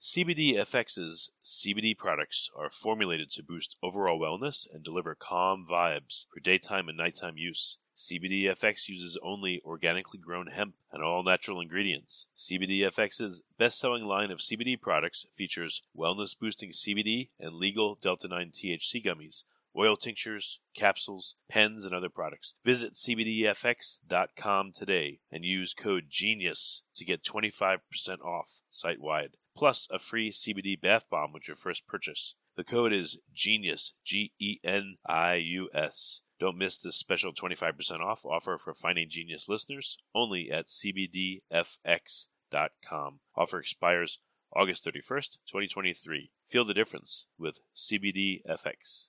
CBDFX's CBD products are formulated to boost overall wellness and deliver calm vibes for daytime and nighttime use. CBDFX uses only organically grown hemp and all natural ingredients. CBDFX's best selling line of CBD products features wellness boosting CBD and legal Delta 9 THC gummies oil tinctures, capsules, pens, and other products. Visit CBDFX.com today and use code GENIUS to get 25% off site wide, plus a free CBD bath bomb with your first purchase. The code is GENIUS, G E N I U S. Don't miss this special 25% off offer for Finding Genius listeners only at CBDFX.com. Offer expires August 31st, 2023. Feel the difference with CBDFX.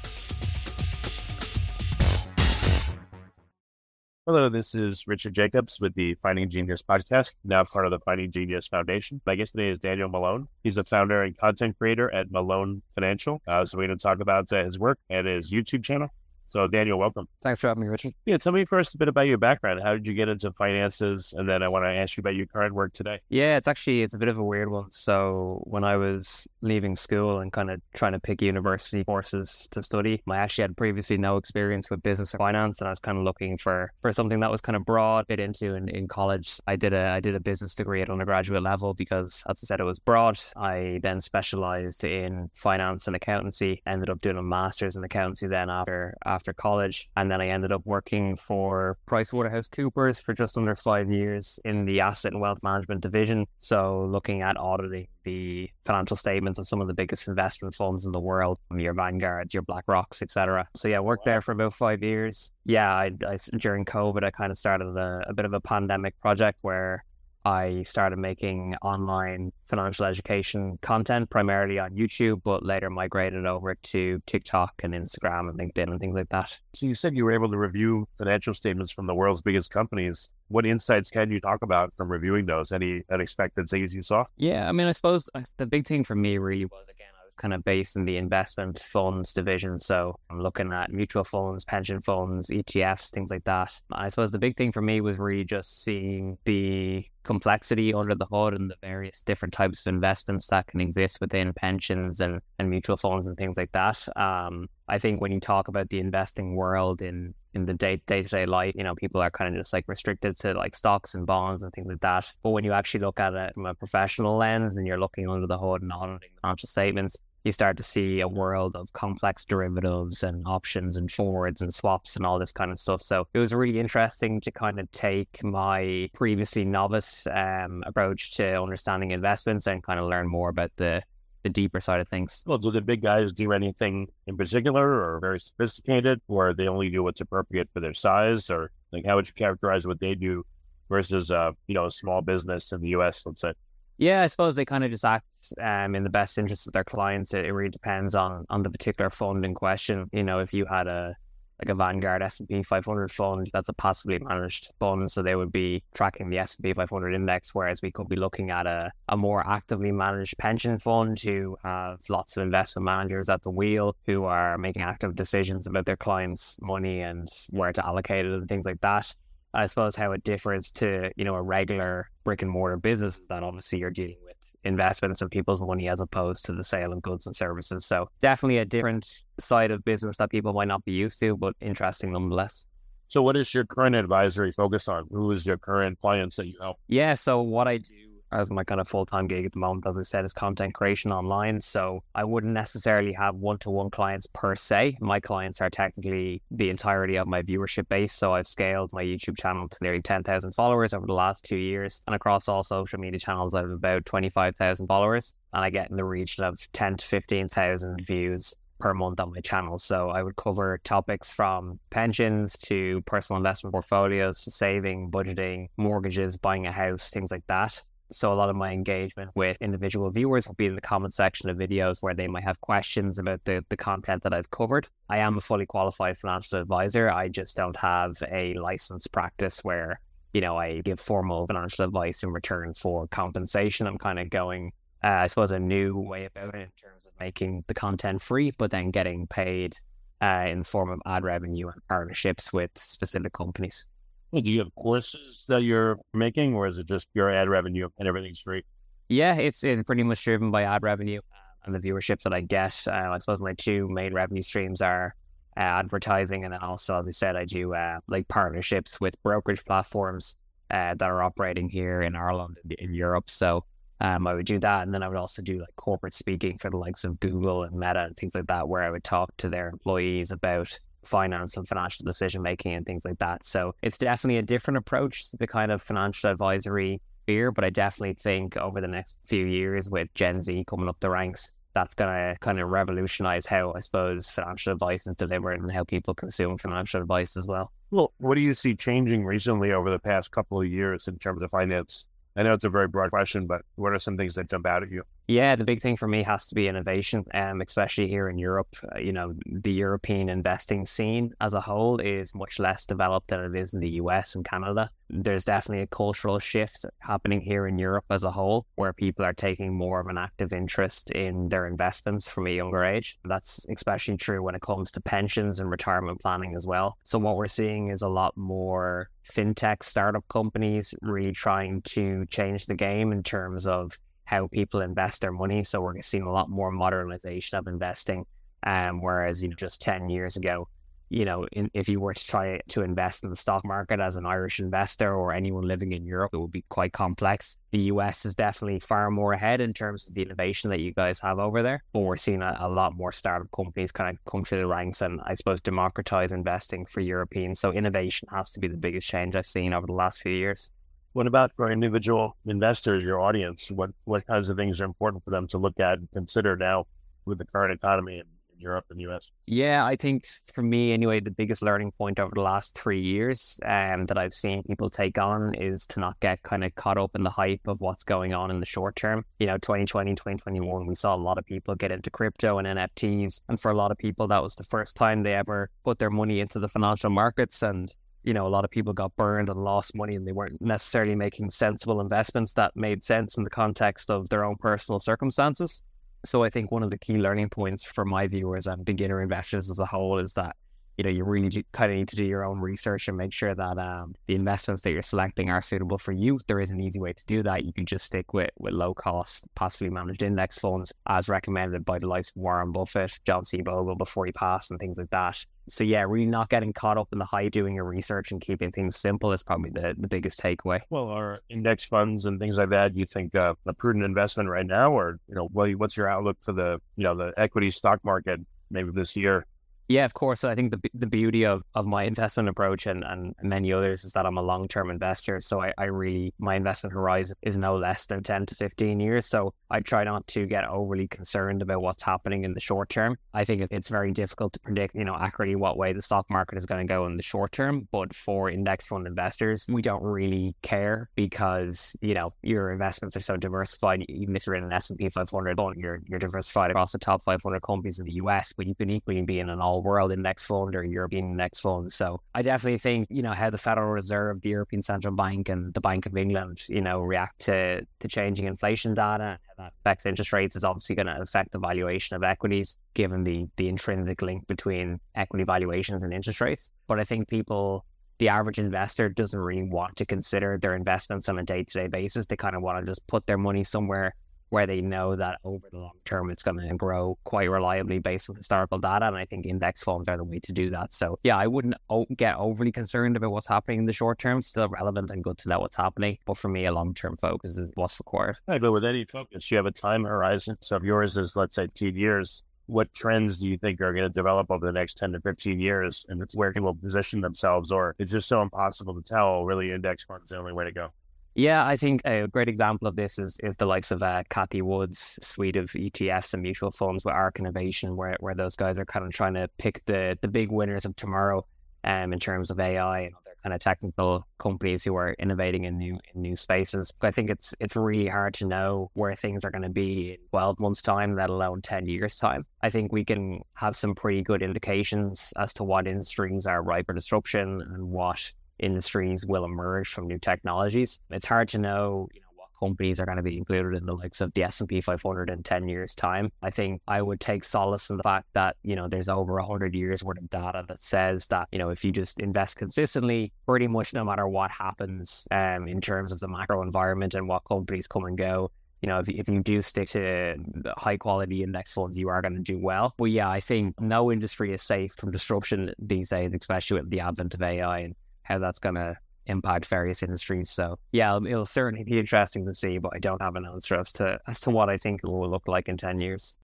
Hello, this is Richard Jacobs with the Finding Genius podcast, now part of the Finding Genius Foundation. My guest today is Daniel Malone. He's a founder and content creator at Malone Financial. Uh, so we're going to talk about uh, his work and his YouTube channel. So, Daniel, welcome. Thanks for having me, Richard. Yeah, tell me first a bit about your background. How did you get into finances? And then I want to ask you about your current work today. Yeah, it's actually it's a bit of a weird one. So when I was leaving school and kind of trying to pick university courses to study, I actually had previously no experience with business or finance, and I was kind of looking for for something that was kind of broad, fit into in, in college. I did a I did a business degree at undergraduate level because, as I said, it was broad. I then specialized in finance and accountancy. Ended up doing a master's in accountancy then after after college, and then I ended up working for PricewaterhouseCoopers for just under five years in the asset and wealth management division. So looking at auditing the financial statements of some of the biggest investment funds in the world, your Vanguard, your BlackRocks, etc. So yeah, worked there for about five years. Yeah, I, I during COVID, I kind of started a, a bit of a pandemic project where I started making online financial education content primarily on YouTube, but later migrated over to TikTok and Instagram and LinkedIn and things like that. So, you said you were able to review financial statements from the world's biggest companies. What insights can you talk about from reviewing those? Any unexpected things you saw? Yeah, I mean, I suppose uh, the big thing for me really was again, I was kind of based in the investment funds division. So I'm looking at mutual funds, pension funds, ETFs, things like that. I suppose the big thing for me was really just seeing the complexity under the hood and the various different types of investments that can exist within pensions and, and mutual funds and things like that. Um, I think when you talk about the investing world in in the day day to day life, you know, people are kind of just like restricted to like stocks and bonds and things like that. But when you actually look at it from a professional lens and you're looking under the hood and auditing the financial statements, you start to see a world of complex derivatives and options and forwards and swaps and all this kind of stuff. So it was really interesting to kind of take my previously novice um, approach to understanding investments and kind of learn more about the the deeper side of things. Well, do the big guys do anything in particular or very sophisticated, or they only do what's appropriate for their size? Or like, how would you characterize what they do versus, uh, you know, a small business in the US, let's say? Yeah, I suppose they kind of just act um, in the best interest of their clients. It, it really depends on on the particular fund in question. You know, if you had a like a Vanguard S and P 500 fund, that's a passively managed fund, so they would be tracking the S and P 500 index. Whereas we could be looking at a, a more actively managed pension fund who have lots of investment managers at the wheel who are making active decisions about their clients' money and where to allocate it and things like that. I suppose how it differs to you know a regular brick and mortar business is that obviously you're dealing with investments of people's money as opposed to the sale of goods and services. So definitely a different side of business that people might not be used to, but interesting nonetheless. So, what is your current advisory focus on? Who is your current clients that you help? Yeah, so what I do as my kind of full time gig at the moment, as I said, is content creation online. So I wouldn't necessarily have one to one clients per se. My clients are technically the entirety of my viewership base. So I've scaled my YouTube channel to nearly 10,000 followers over the last two years. And across all social media channels, I have about 25,000 followers. And I get in the region of 10 to 15,000 views per month on my channel. So I would cover topics from pensions to personal investment portfolios to saving, budgeting, mortgages, buying a house, things like that. So a lot of my engagement with individual viewers will be in the comment section of videos where they might have questions about the, the content that I've covered. I am a fully qualified financial advisor. I just don't have a licensed practice where, you know, I give formal financial advice in return for compensation. I'm kind of going, uh, I suppose, a new way about it in terms of making the content free, but then getting paid uh, in the form of ad revenue and partnerships with specific companies. Do you have courses that you're making, or is it just your ad revenue and everything's free? Yeah, it's, it's pretty much driven by ad revenue and the viewership that I get. Uh, I suppose my two main revenue streams are uh, advertising, and then also, as I said, I do uh, like partnerships with brokerage platforms uh, that are operating here in Ireland and in Europe. So um, I would do that, and then I would also do like corporate speaking for the likes of Google and Meta and things like that, where I would talk to their employees about finance and financial decision making and things like that. So it's definitely a different approach to the kind of financial advisory sphere, but I definitely think over the next few years with Gen Z coming up the ranks, that's going to kind of revolutionize how I suppose financial advice is delivered and how people consume financial advice as well. Well, what do you see changing recently over the past couple of years in terms of finance? I know it's a very broad question, but what are some things that jump out at you? Yeah, the big thing for me has to be innovation, um, especially here in Europe. Uh, you know, the European investing scene as a whole is much less developed than it is in the US and Canada. There's definitely a cultural shift happening here in Europe as a whole, where people are taking more of an active interest in their investments from a younger age. That's especially true when it comes to pensions and retirement planning as well. So, what we're seeing is a lot more fintech startup companies really trying to change the game in terms of how people invest their money. So we're seeing a lot more modernization of investing. Um, whereas you know just ten years ago, you know, in, if you were to try to invest in the stock market as an Irish investor or anyone living in Europe, it would be quite complex. The US is definitely far more ahead in terms of the innovation that you guys have over there. But we're seeing a, a lot more startup companies kind of come through the ranks and I suppose democratize investing for Europeans. So innovation has to be the biggest change I've seen over the last few years. What about for individual investors, your audience? What what kinds of things are important for them to look at and consider now with the current economy in, Europe and the US? Yeah, I think for me anyway, the biggest learning point over the last three years um, that I've seen people take on is to not get kind of caught up in the hype of what's going on in the short term. You know, 2020, 2021, we saw a lot of people get into crypto and NFTs. And for a lot of people, that was the first time they ever put their money into the financial markets. And you know, a lot of people got burned and lost money and they weren't necessarily making sensible investments that made sense in the context of their own personal circumstances. So I think one of the key learning points for my viewers and beginner investors as a whole is that you know you really do, kind of need to do your own research and make sure that um, the investments that you're selecting are suitable for you. There is an easy way to do that. You can just stick with with low cost, passively managed index funds as recommended by the likes of Warren Buffett, John C. Bogle before he passed, and things like that. So yeah, really not getting caught up in the hype, doing your research and keeping things simple is probably the, the biggest takeaway. Well, are index funds and things like that, you think uh, a prudent investment right now, or you know, what's your outlook for the you know the equity stock market maybe this year? Yeah, of course. I think the the beauty of, of my investment approach and, and many others is that I'm a long term investor. So I, I really my investment horizon is no less than ten to fifteen years. So I try not to get overly concerned about what's happening in the short term. I think it's very difficult to predict, you know, accurately what way the stock market is going to go in the short term. But for index fund investors, we don't really care because you know your investments are so diversified. Even if you're in an S and P 500 fund, you're you're diversified across the top 500 companies in the US, but you can equally be in an all world index fund or European index fund. So I definitely think, you know, how the Federal Reserve, the European Central Bank and the Bank of England, you know, react to, to changing inflation data and how that affects interest rates is obviously going to affect the valuation of equities, given the the intrinsic link between equity valuations and interest rates. But I think people the average investor doesn't really want to consider their investments on a day to day basis. They kind of want to just put their money somewhere where they know that over the long term it's going to grow quite reliably based on historical data. And I think index funds are the way to do that. So, yeah, I wouldn't get overly concerned about what's happening in the short term. Still relevant and good to know what's happening. But for me, a long term focus is what's required. I but with any focus, you have a time horizon. So, if yours is, let's say, 10 years, what trends do you think are going to develop over the next 10 to 15 years and where people position themselves? Or it's just so impossible to tell, really, index funds the only way to go? Yeah, I think a great example of this is is the likes of uh, Cathie Wood's suite of ETFs and mutual funds with ARK Innovation, where where those guys are kind of trying to pick the the big winners of tomorrow, um, in terms of AI and other kind of technical companies who are innovating in new in new spaces. But I think it's it's really hard to know where things are going to be in twelve months' time, let alone ten years' time. I think we can have some pretty good indications as to what industries are ripe for disruption and what industries will emerge from new technologies. It's hard to know, you know, what companies are going to be included in the likes of the S&P 500 in 10 years time. I think I would take solace in the fact that, you know, there's over 100 years worth of data that says that, you know, if you just invest consistently, pretty much no matter what happens um, in terms of the macro environment and what companies come and go, you know, if, if you do stick to high quality index funds, you are going to do well. But yeah, I think no industry is safe from disruption these days, especially with the advent of AI and how that's going to impact various industries. So yeah, it'll, it'll, certainly be interesting to see, but I don't have an answer as to as to what I think it will look like in ten years.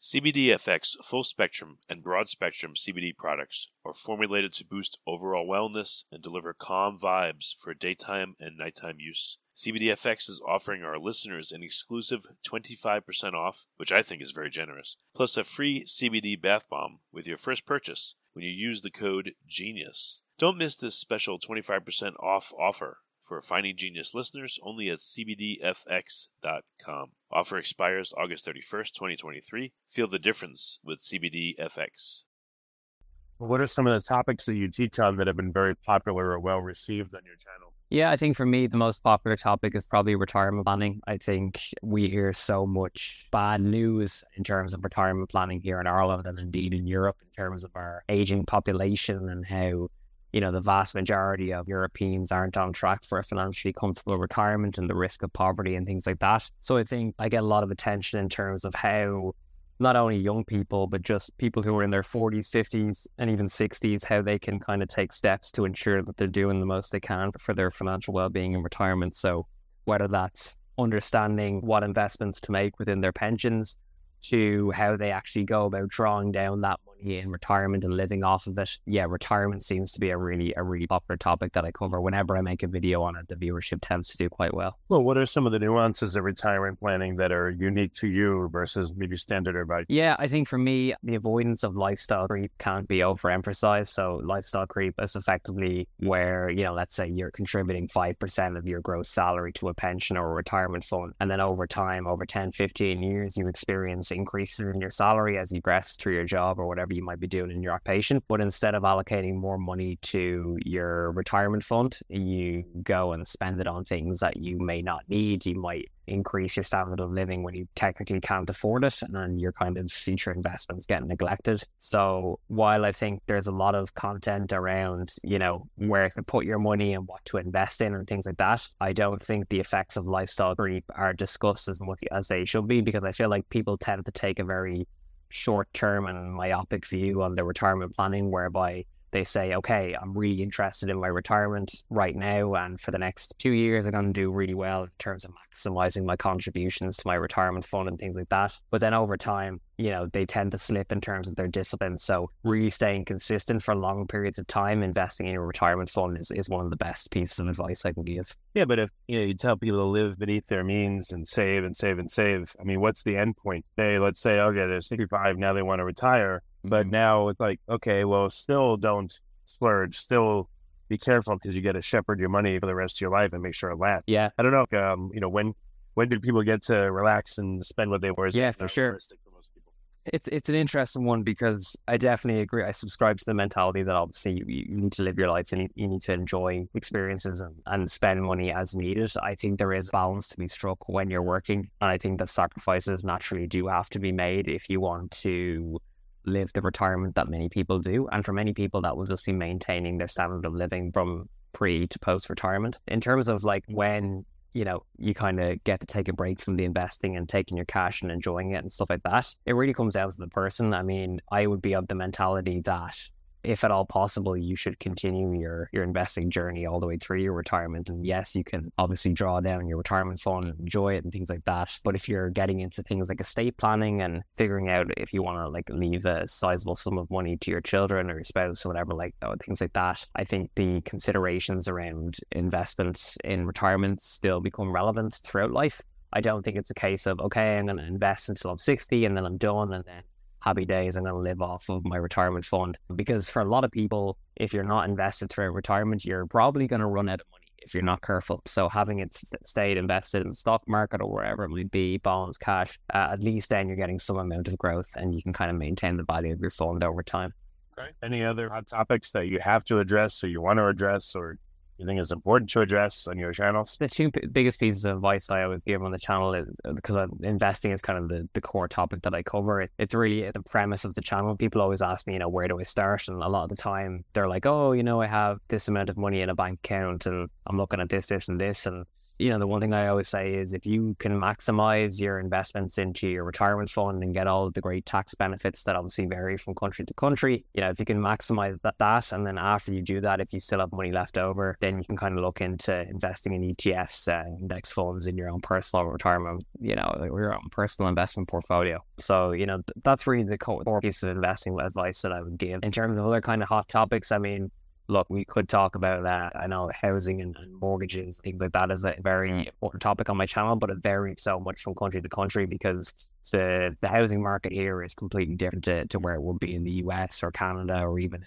CBD CBDFX full spectrum and broad spectrum CBD products are formulated to boost overall wellness and deliver calm vibes for daytime and nighttime use. CBDFX is offering our listeners an exclusive 25% off, which I think is very generous, plus a free CBD bath bomb with your first purchase when you use the code GENIUS. Don't miss this special 25% off offer for Finding Genius listeners only at CBDFX.com. Offer expires August 31st, 2023. Feel the difference with CBDFX. What are some of the topics that you teach on that have been very popular or well received on your channel? Yeah, I think for me, the most popular topic is probably retirement planning. I think we hear so much bad news in terms of retirement planning here in Ireland and indeed in Europe in terms of our aging population and how you know, the vast majority of Europeans aren't on track for a financially comfortable retirement and the risk of poverty and things like that. So I think I get a lot of attention in terms of how not only young people, but just people who are in their 40s, 50s, and even 60s, how they can kind of take steps to ensure that they're doing the most they can for their financial well being in retirement. So, whether that's understanding what investments to make within their pensions, to how they actually go about drawing down that money in retirement and living off of it. Yeah, retirement seems to be a really a really popular topic that I cover. Whenever I make a video on it, the viewership tends to do quite well. Well, what are some of the nuances of retirement planning that are unique to you versus maybe standard advice? Yeah, I think for me, the avoidance of lifestyle creep can't be overemphasized. So lifestyle creep is effectively where, you know, let's say you're contributing 5% of your gross salary to a pension or a retirement fund. And then over time, over 10, 15 years, you experience increases in your salary as you progress through your job or whatever you might be doing in your occupation. But instead of allocating more money to your retirement fund, you go and spend it on things that you may not need. You might increase your standard of living when you technically can't afford it and your kind of future investments get neglected. So while I think there's a lot of content around, you know, where to put your money and what to invest in and things like that, I don't think the effects of lifestyle creep are discussed as much as they should be because I feel like people tend to take a very short term and myopic view on the retirement planning whereby they say, okay, I'm really interested in my retirement right now. And for the next two years, I'm going to do really well in terms of maximizing my contributions to my retirement fund and things like that. But then over time, you know, they tend to slip in terms of their discipline. So really staying consistent for long periods of time, investing in your retirement fund is, is one of the best pieces of advice I can give. Yeah, but if you know you tell people to live beneath their means and save and save and save, I mean, what's the end point? They let's say, okay, they're 65 now, they want to retire but now it's like, okay, well, still don't splurge. Still be careful because you got to shepherd your money for the rest of your life and make sure it lasts. Yeah. I don't know. Um, you know, when when did people get to relax and spend what they were? Yeah, for sure. It's it's an interesting one because I definitely agree. I subscribe to the mentality that obviously you, you need to live your life and you, you need to enjoy experiences and, and spend money as needed. I think there is balance to be struck when you're working, and I think that sacrifices naturally do have to be made if you want to live the retirement that many people do. And for many people, that will just be maintaining their standard of living from pre to post retirement. In terms of like when, you know, you kind of get to take a break from the investing and taking your cash and enjoying it and stuff like that, it really comes down to the person. I mean, I would be of the mentality that if at all possible, you should continue your your investing journey all the way through your retirement. And yes, you can obviously draw down your retirement fund and enjoy it and things like that. But if you're getting into things like estate planning and figuring out if you want to like leave a sizable sum of money to your children or your spouse or whatever, like oh, things like that, I think the considerations around investments in retirement still become relevant throughout life. I don't think it's a case of okay, I'm going to invest until I'm 60 and then I'm done and then happy days I'm live off of my retirement fund. Because for a lot of people, if you're not invested throughout retirement, you're probably going to run out of money if you're not careful. So having it stayed invested in the stock market or wherever it might be, bonds, cash, uh, at least then you're getting some amount of growth and you can kind of maintain the value of your fund over time. Okay. Any other hot topics that you have to address or you want to address or you think is important to address on your channels? The two p- biggest pieces of advice I always give on the channel is because uh, investing is kind of the, the core topic that I cover. It, it's really the premise of the channel. People always ask me, you know, where do I start? And a lot of the time they're like, oh, you know, I have this amount of money in a bank account and I'm looking at this, this, and this. And you know, the one thing I always say is if you can maximize your investments into your retirement fund and get all the great tax benefits that obviously vary from country to country, you know, if you can maximize that, that and then after you do that, if you still have money left over, then you can kind of look into investing in ETFs, uh, index funds in your own personal retirement, you know, your own personal investment portfolio. So, you know, that's really the core piece of investing advice that I would give. In terms of other kind of hot topics, I mean, look, we could talk about that. I know housing and, and, mortgages, things like that is a very important topic on my channel, but it varies so much from country to country because the the housing market here is completely different to, to where it would be in the US or Canada or even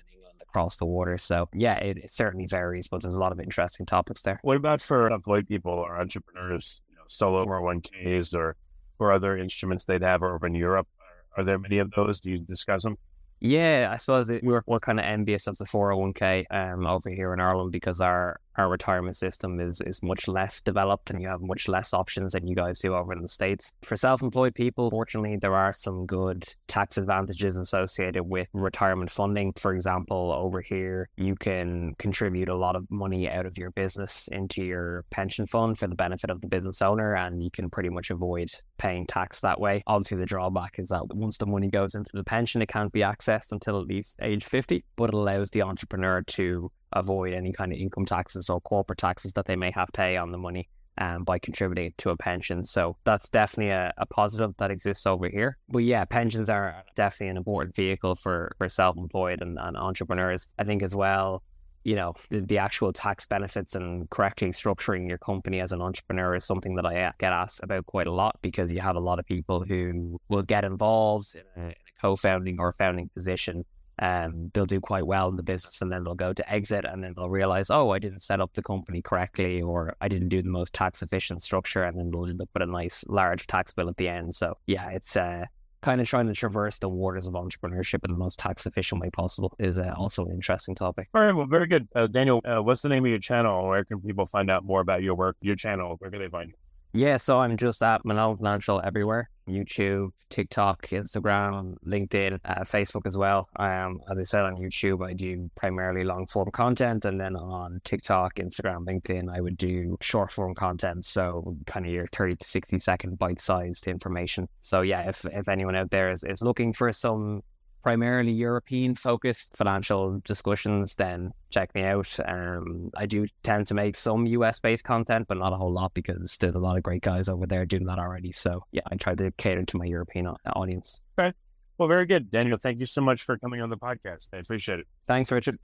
across the water. So yeah, it, it certainly varies, but there's a lot of interesting topics there. What about for employed people or entrepreneurs, you know, solo 401Ks or or other instruments they'd have over in Europe? Are, are there many of those? Do you discuss them? Yeah, I suppose it, we're we're kind of envious of the 401k um over here in Ireland because our our retirement system is is much less developed and you have much less options than you guys do over in the states. For self-employed people, fortunately, there are some good tax advantages associated with retirement funding. For example, over here, you can contribute a lot of money out of your business into your pension fund for the benefit of the business owner, and you can pretty much avoid paying tax that way. Obviously, the drawback is that once the money goes into the pension, it can't be accessed until at least age 50, but it allows the entrepreneur to avoid any kind of income taxes or corporate taxes that they may have to pay on the money um, by contributing to a pension. So that's definitely a, a positive that exists over here. But yeah, pensions are definitely an important vehicle for, for self employed and, and entrepreneurs. I think as well, you know, the, the, actual tax benefits and correctly structuring your company as an entrepreneur is something that I get asked about quite a lot because you have a lot of people who will get involved in a, in a co founding or founding position um, they'll do quite well in the business and then they'll go to exit and then they'll realize, oh, I didn't set up the company correctly or I didn't do the most tax efficient structure and then they'll end up with a nice large tax bill at the end. So yeah, it's uh, kind of trying to traverse the waters of entrepreneurship in the most tax efficient way possible is uh, also an interesting topic. All right, well, very good. Uh, Daniel, uh, what's the name of your channel? Where can people find out more about your work, your channel? Where can they find you? Yeah, so I'm just at Malone Financial everywhere. YouTube, TikTok, Instagram, LinkedIn, uh, Facebook as well. Um, as I said on YouTube, I do primarily long form content, and then on TikTok, Instagram, LinkedIn, I would do short form content. So kind of your thirty to sixty second bite sized information. So yeah, if if anyone out there is, is looking for some primarily European focused financial discussions, then check me out. Um, I do tend to make some US based content, but not a whole lot because there's a lot of great guys over there doing that already. So yeah, I try to cater to my European audience. Okay. Well, very good. Daniel, thank you so much for coming on the podcast. I appreciate it. Thanks, Richard.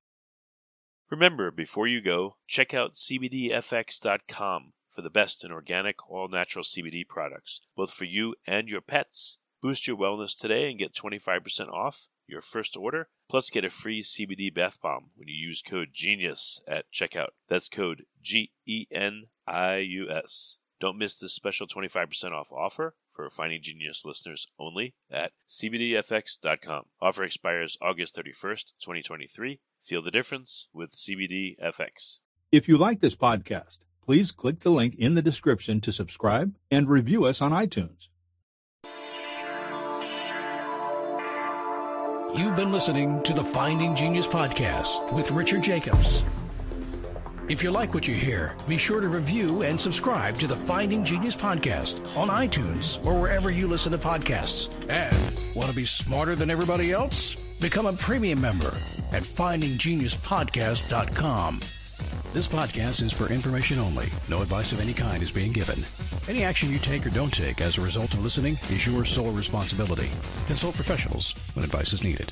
Remember, before you go, check out CBDFX.com for the best in organic, all natural CBD products, both for you and your pets. Boost your wellness today and get 25% off your first order, plus get a free CBD bath bomb when you use code GENIUS at checkout. That's code G E N I U S. Don't miss this special 25% off offer for Finding Genius listeners only at CBDFX.com. Offer expires August 31st, 2023. Feel the difference with CBDFX. If you like this podcast, please click the link in the description to subscribe and review us on iTunes. You've been listening to the Finding Genius podcast with Richard Jacobs. If you like what you hear, be sure to review and subscribe to the Finding Genius podcast on iTunes or wherever you listen to podcasts. And want to be smarter than everybody else? Become a premium member at findinggeniuspodcast.com. This podcast is for information only. No advice of any kind is being given. Any action you take or don't take as a result of listening is your sole responsibility. Consult professionals when advice is needed.